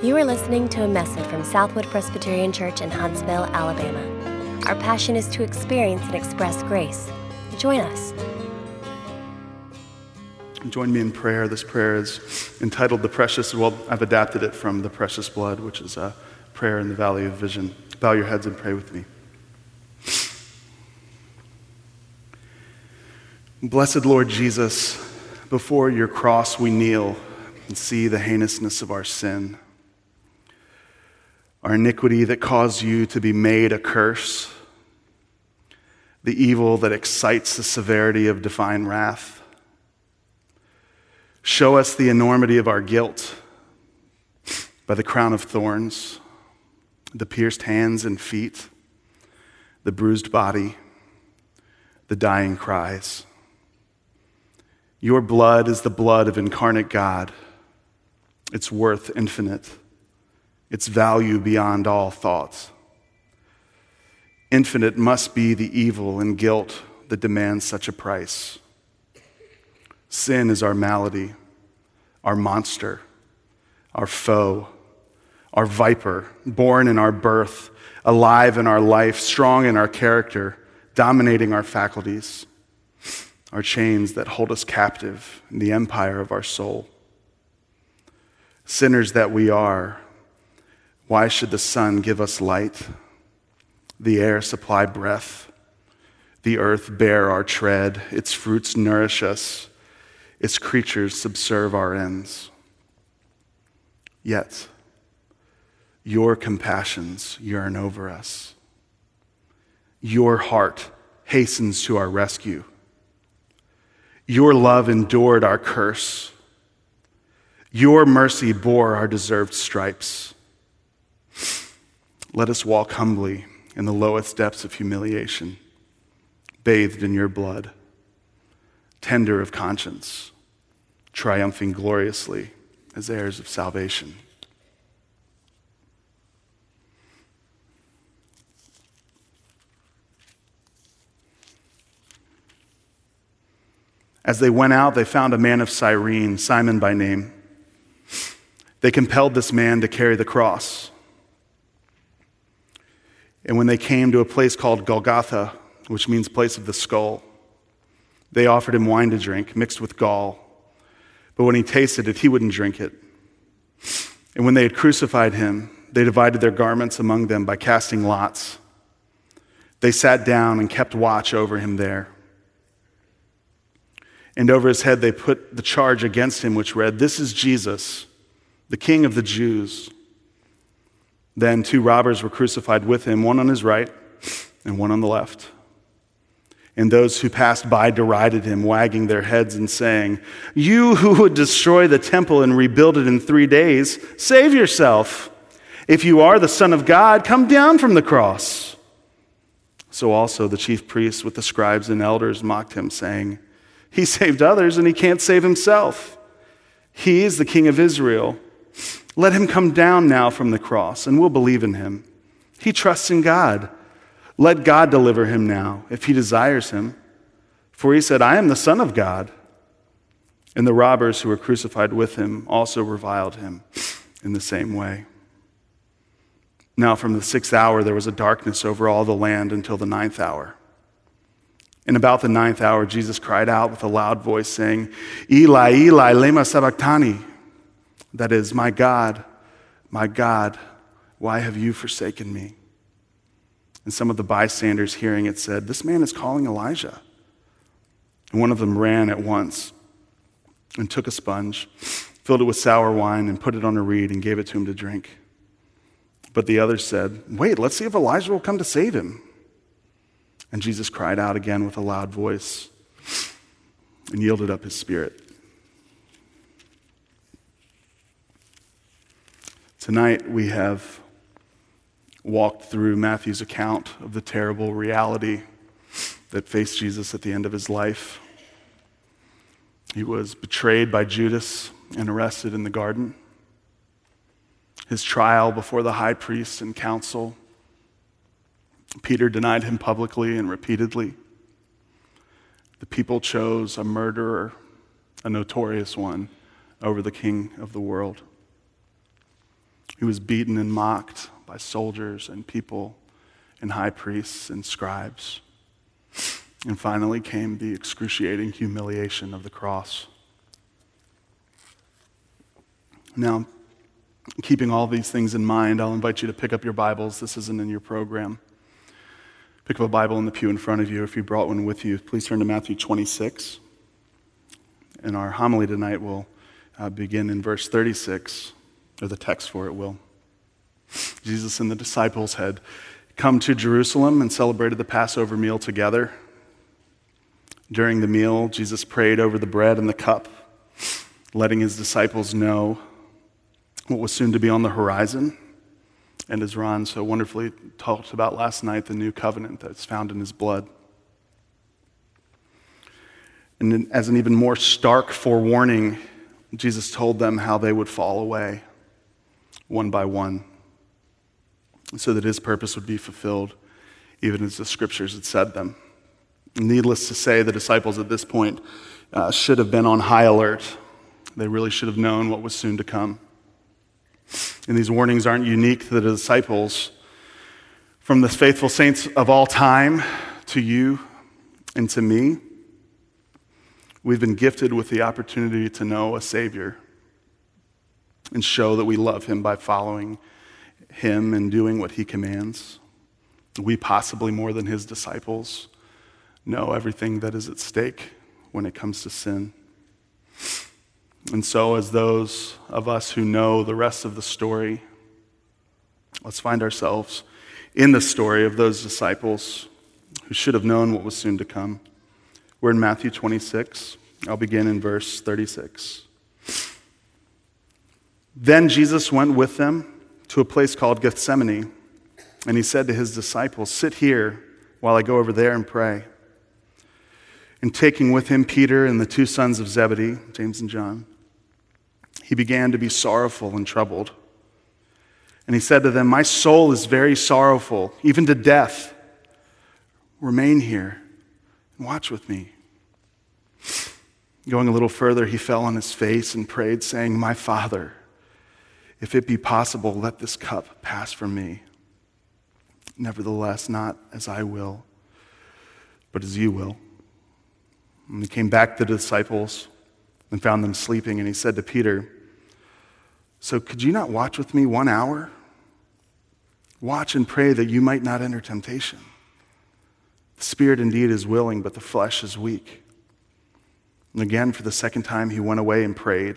You are listening to a message from Southwood Presbyterian Church in Huntsville, Alabama. Our passion is to experience and express grace. Join us. Join me in prayer. This prayer is entitled The Precious, well, I've adapted it from The Precious Blood, which is a prayer in the Valley of Vision. Bow your heads and pray with me. Blessed Lord Jesus, before your cross we kneel and see the heinousness of our sin, our iniquity that caused you to be made a curse, the evil that excites the severity of divine wrath. Show us the enormity of our guilt by the crown of thorns, the pierced hands and feet, the bruised body, the dying cries. Your blood is the blood of incarnate God. Its worth infinite, its value beyond all thoughts. Infinite must be the evil and guilt that demands such a price. Sin is our malady, our monster, our foe, our viper, born in our birth, alive in our life, strong in our character, dominating our faculties our chains that hold us captive in the empire of our soul. Sinners that we are, why should the sun give us light, the air supply breath, the earth bear our tread, its fruits nourish us, its creatures subserve our ends? Yet, your compassions yearn over us. Your heart hastens to our rescue. Your love endured our curse. Your mercy bore our deserved stripes. Let us walk humbly in the lowest depths of humiliation, bathed in your blood, tender of conscience, triumphing gloriously as heirs of salvation. As they went out, they found a man of Cyrene, Simon by name. They compelled this man to carry the cross. And when they came to a place called Golgotha, which means place of the skull, they offered him wine to drink, mixed with gall. But when he tasted it, he wouldn't drink it. And when they had crucified him, they divided their garments among them by casting lots. They sat down and kept watch over him there. And over his head, they put the charge against him, which read, This is Jesus, the King of the Jews. Then two robbers were crucified with him, one on his right and one on the left. And those who passed by derided him, wagging their heads and saying, You who would destroy the temple and rebuild it in three days, save yourself. If you are the Son of God, come down from the cross. So also the chief priests with the scribes and elders mocked him, saying, he saved others and he can't save himself. He is the King of Israel. Let him come down now from the cross and we'll believe in him. He trusts in God. Let God deliver him now if he desires him. For he said, I am the Son of God. And the robbers who were crucified with him also reviled him in the same way. Now, from the sixth hour, there was a darkness over all the land until the ninth hour. In about the ninth hour, Jesus cried out with a loud voice, saying, Eli, Eli, lema sabachthani. That is, my God, my God, why have you forsaken me? And some of the bystanders hearing it said, This man is calling Elijah. And one of them ran at once and took a sponge, filled it with sour wine, and put it on a reed and gave it to him to drink. But the others said, Wait, let's see if Elijah will come to save him. And Jesus cried out again with a loud voice and yielded up his spirit. Tonight we have walked through Matthew's account of the terrible reality that faced Jesus at the end of his life. He was betrayed by Judas and arrested in the garden. His trial before the high priest and council Peter denied him publicly and repeatedly. The people chose a murderer, a notorious one, over the king of the world. He was beaten and mocked by soldiers and people and high priests and scribes. And finally came the excruciating humiliation of the cross. Now, keeping all these things in mind, I'll invite you to pick up your Bibles. This isn't in your program. Pick up a Bible in the pew in front of you. If you brought one with you, please turn to Matthew 26. And our homily tonight will uh, begin in verse 36, or the text for it will. Jesus and the disciples had come to Jerusalem and celebrated the Passover meal together. During the meal, Jesus prayed over the bread and the cup, letting his disciples know what was soon to be on the horizon. And as Ron so wonderfully talked about last night, the new covenant that's found in his blood. And as an even more stark forewarning, Jesus told them how they would fall away one by one so that his purpose would be fulfilled, even as the scriptures had said them. Needless to say, the disciples at this point uh, should have been on high alert. They really should have known what was soon to come. And these warnings aren't unique to the disciples. From the faithful saints of all time to you and to me, we've been gifted with the opportunity to know a Savior and show that we love Him by following Him and doing what He commands. We, possibly more than His disciples, know everything that is at stake when it comes to sin. And so, as those of us who know the rest of the story, let's find ourselves in the story of those disciples who should have known what was soon to come. We're in Matthew 26. I'll begin in verse 36. Then Jesus went with them to a place called Gethsemane, and he said to his disciples, Sit here while I go over there and pray. And taking with him Peter and the two sons of Zebedee, James and John, he began to be sorrowful and troubled. And he said to them, My soul is very sorrowful, even to death. Remain here and watch with me. Going a little further, he fell on his face and prayed, saying, My Father, if it be possible, let this cup pass from me. Nevertheless, not as I will, but as you will. And he came back to the disciples and found them sleeping, and he said to Peter, so, could you not watch with me one hour? Watch and pray that you might not enter temptation. The spirit indeed is willing, but the flesh is weak. And again, for the second time, he went away and prayed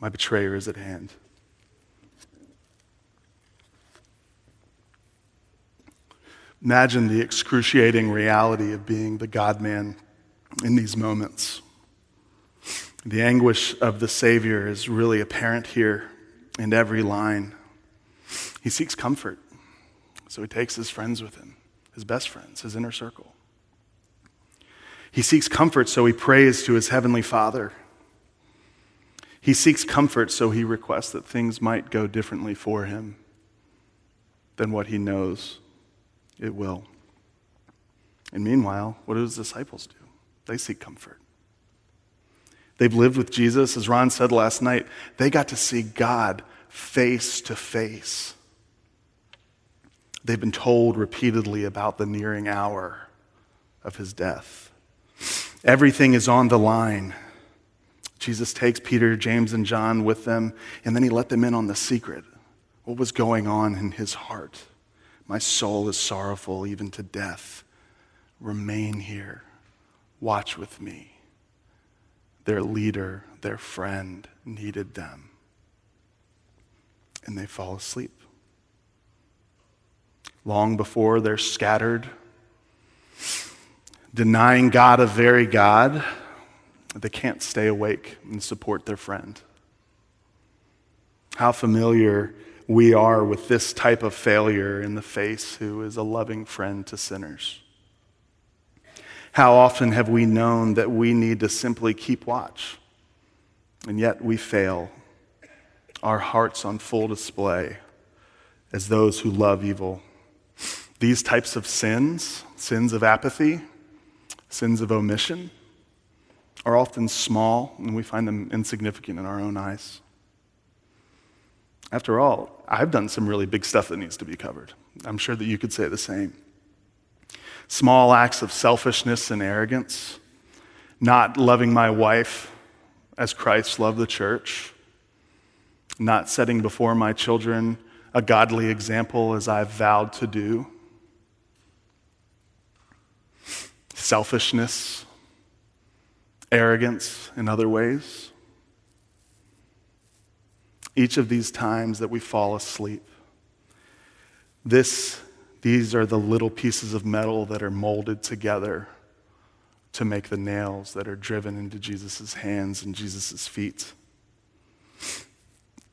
my betrayer is at hand. Imagine the excruciating reality of being the God man in these moments. The anguish of the Savior is really apparent here in every line. He seeks comfort, so he takes his friends with him, his best friends, his inner circle. He seeks comfort, so he prays to his heavenly Father. He seeks comfort, so he requests that things might go differently for him than what he knows it will. And meanwhile, what do his disciples do? They seek comfort. They've lived with Jesus, as Ron said last night. They got to see God face to face. They've been told repeatedly about the nearing hour of his death. Everything is on the line. Jesus takes Peter, James, and John with them, and then he let them in on the secret. What was going on in his heart? My soul is sorrowful even to death. Remain here. Watch with me their leader, their friend, needed them. And they fall asleep. Long before they're scattered, denying God a very God, they can't stay awake and support their friend. how familiar we are with this type of failure in the face who is a loving friend to sinners. How often have we known that we need to simply keep watch, and yet we fail, our hearts on full display as those who love evil. These types of sins, sins of apathy, sins of omission, are often small and we find them insignificant in our own eyes. After all, I've done some really big stuff that needs to be covered. I'm sure that you could say the same. Small acts of selfishness and arrogance, not loving my wife as Christ loved the church, not setting before my children a godly example as I've vowed to do, selfishness, arrogance in other ways. Each of these times that we fall asleep, this, these are the little pieces of metal that are molded together to make the nails that are driven into Jesus' hands and Jesus' feet.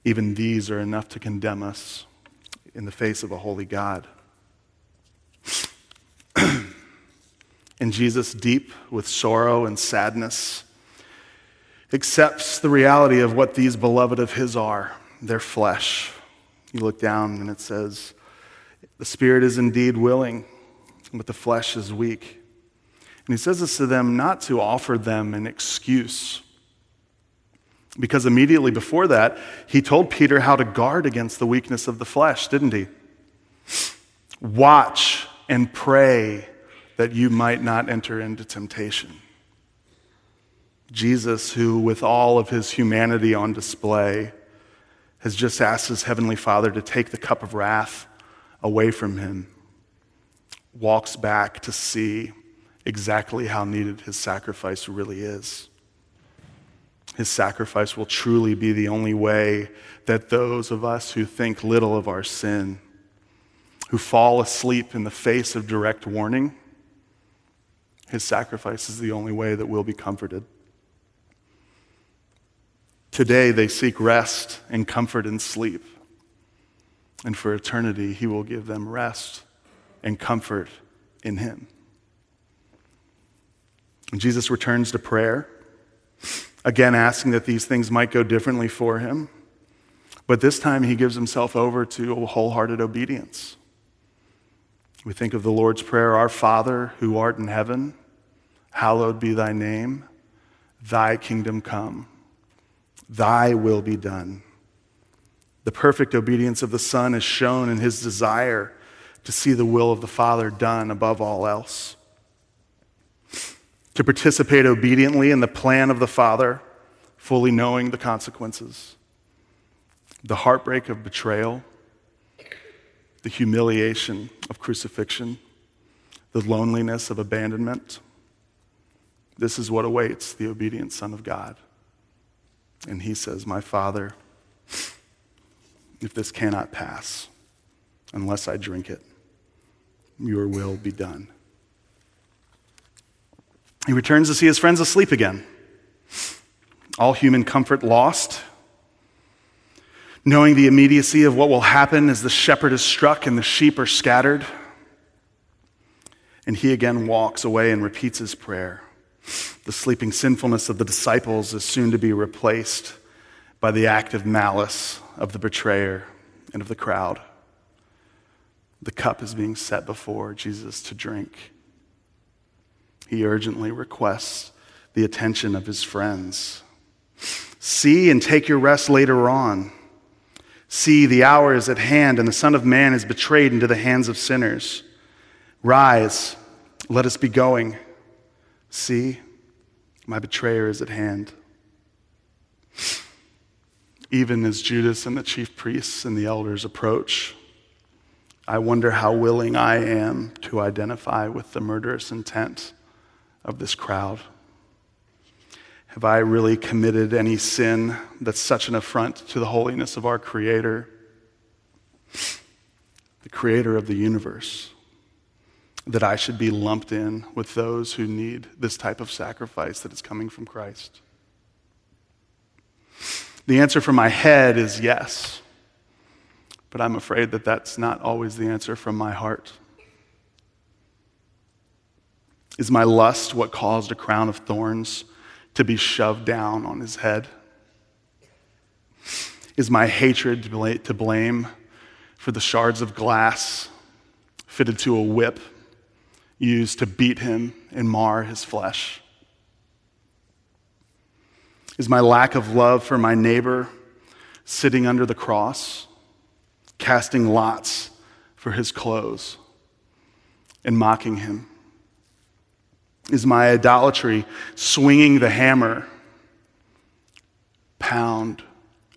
Even these are enough to condemn us in the face of a holy God. And Jesus, deep with sorrow and sadness, accepts the reality of what these beloved of his are their flesh. You look down and it says, The spirit is indeed willing, but the flesh is weak. And he says this to them not to offer them an excuse. Because immediately before that, he told Peter how to guard against the weakness of the flesh, didn't he? Watch and pray that you might not enter into temptation. Jesus, who with all of his humanity on display, has just asked his heavenly Father to take the cup of wrath away from him, walks back to see exactly how needed his sacrifice really is. His sacrifice will truly be the only way that those of us who think little of our sin, who fall asleep in the face of direct warning, his sacrifice is the only way that we'll be comforted. Today, they seek rest and comfort in sleep. And for eternity, He will give them rest and comfort in Him. And Jesus returns to prayer, again asking that these things might go differently for Him. But this time, He gives Himself over to wholehearted obedience. We think of the Lord's Prayer Our Father who art in heaven, hallowed be thy name, thy kingdom come. Thy will be done. The perfect obedience of the Son is shown in his desire to see the will of the Father done above all else. To participate obediently in the plan of the Father, fully knowing the consequences. The heartbreak of betrayal, the humiliation of crucifixion, the loneliness of abandonment. This is what awaits the obedient Son of God. And he says, My Father, if this cannot pass unless I drink it, your will be done. He returns to see his friends asleep again. All human comfort lost. Knowing the immediacy of what will happen as the shepherd is struck and the sheep are scattered. And he again walks away and repeats his prayer. The sleeping sinfulness of the disciples is soon to be replaced by the active malice of the betrayer and of the crowd. The cup is being set before Jesus to drink. He urgently requests the attention of his friends. See and take your rest later on. See, the hour is at hand, and the Son of Man is betrayed into the hands of sinners. Rise, let us be going. See, my betrayer is at hand. Even as Judas and the chief priests and the elders approach, I wonder how willing I am to identify with the murderous intent of this crowd. Have I really committed any sin that's such an affront to the holiness of our Creator, the Creator of the universe? that I should be lumped in with those who need this type of sacrifice that is coming from Christ. The answer from my head is yes. But I'm afraid that that's not always the answer from my heart. Is my lust what caused a crown of thorns to be shoved down on his head? Is my hatred to blame for the shards of glass fitted to a whip used to beat him and mar his flesh? Is my lack of love for my neighbor sitting under the cross, casting lots for his clothes and mocking him? Is my idolatry swinging the hammer pound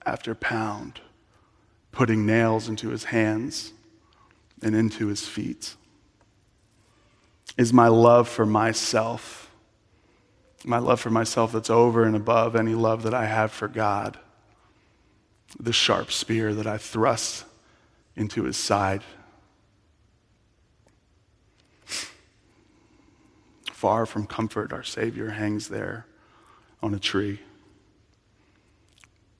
after pound, putting nails into his hands and into his feet? Is my love for myself, my love for myself that's over and above any love that I have for God, the sharp spear that I thrust into his side? Far from comfort, our Savior hangs there on a tree.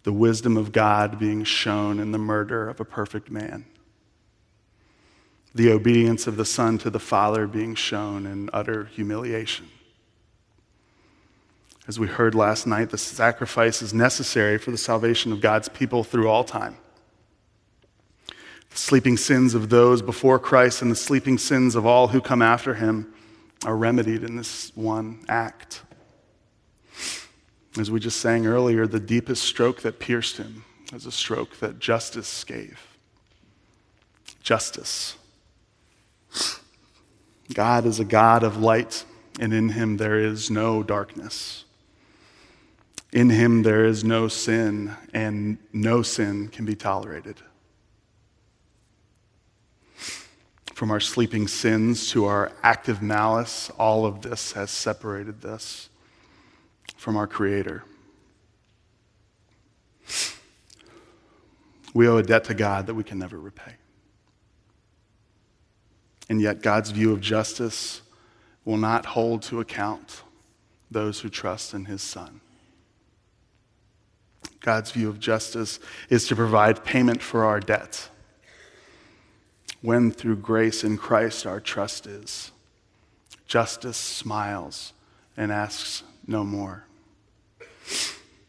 The wisdom of God being shown in the murder of a perfect man. The obedience of the Son to the Father being shown in utter humiliation. As we heard last night, the sacrifice is necessary for the salvation of God's people through all time. The sleeping sins of those before Christ and the sleeping sins of all who come after him are remedied in this one act. As we just sang earlier, the deepest stroke that pierced him was a stroke that justice gave. Justice. God is a God of light, and in him there is no darkness. In him there is no sin, and no sin can be tolerated. From our sleeping sins to our active malice, all of this has separated us from our Creator. We owe a debt to God that we can never repay. And yet, God's view of justice will not hold to account those who trust in His Son. God's view of justice is to provide payment for our debts when through grace in Christ our trust is. Justice smiles and asks no more.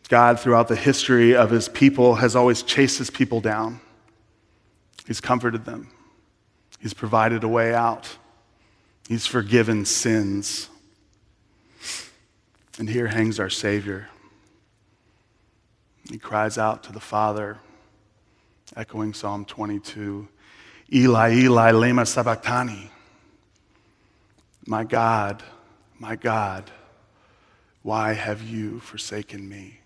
God, throughout the history of his people, has always chased his people down. He's comforted them, he's provided a way out, he's forgiven sins. And here hangs our Savior. He cries out to the Father, echoing Psalm 22 Eli, Eli, lema sabachthani. My God, my God, why have you forsaken me?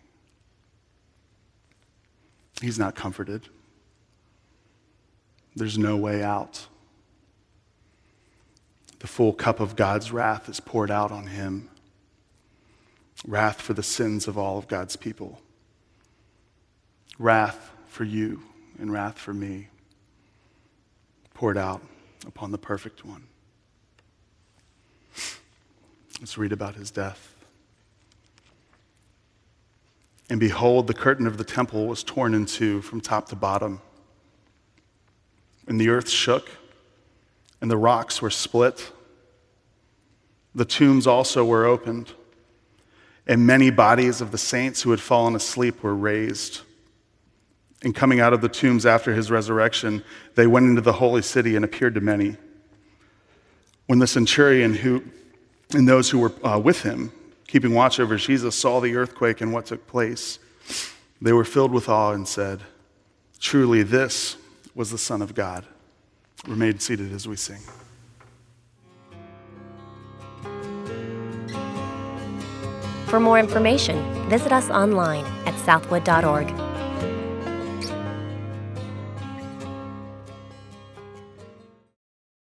He's not comforted. There's no way out. The full cup of God's wrath is poured out on him wrath for the sins of all of God's people, wrath for you, and wrath for me poured out upon the perfect one. Let's read about his death. And behold, the curtain of the temple was torn in two from top to bottom. And the earth shook, and the rocks were split. The tombs also were opened, and many bodies of the saints who had fallen asleep were raised and coming out of the tombs after his resurrection, they went into the holy city and appeared to many. When the centurion who, and those who were uh, with him, keeping watch over Jesus, saw the earthquake and what took place, they were filled with awe and said, Truly, this was the Son of God. Remain seated as we sing. For more information, visit us online at southwood.org.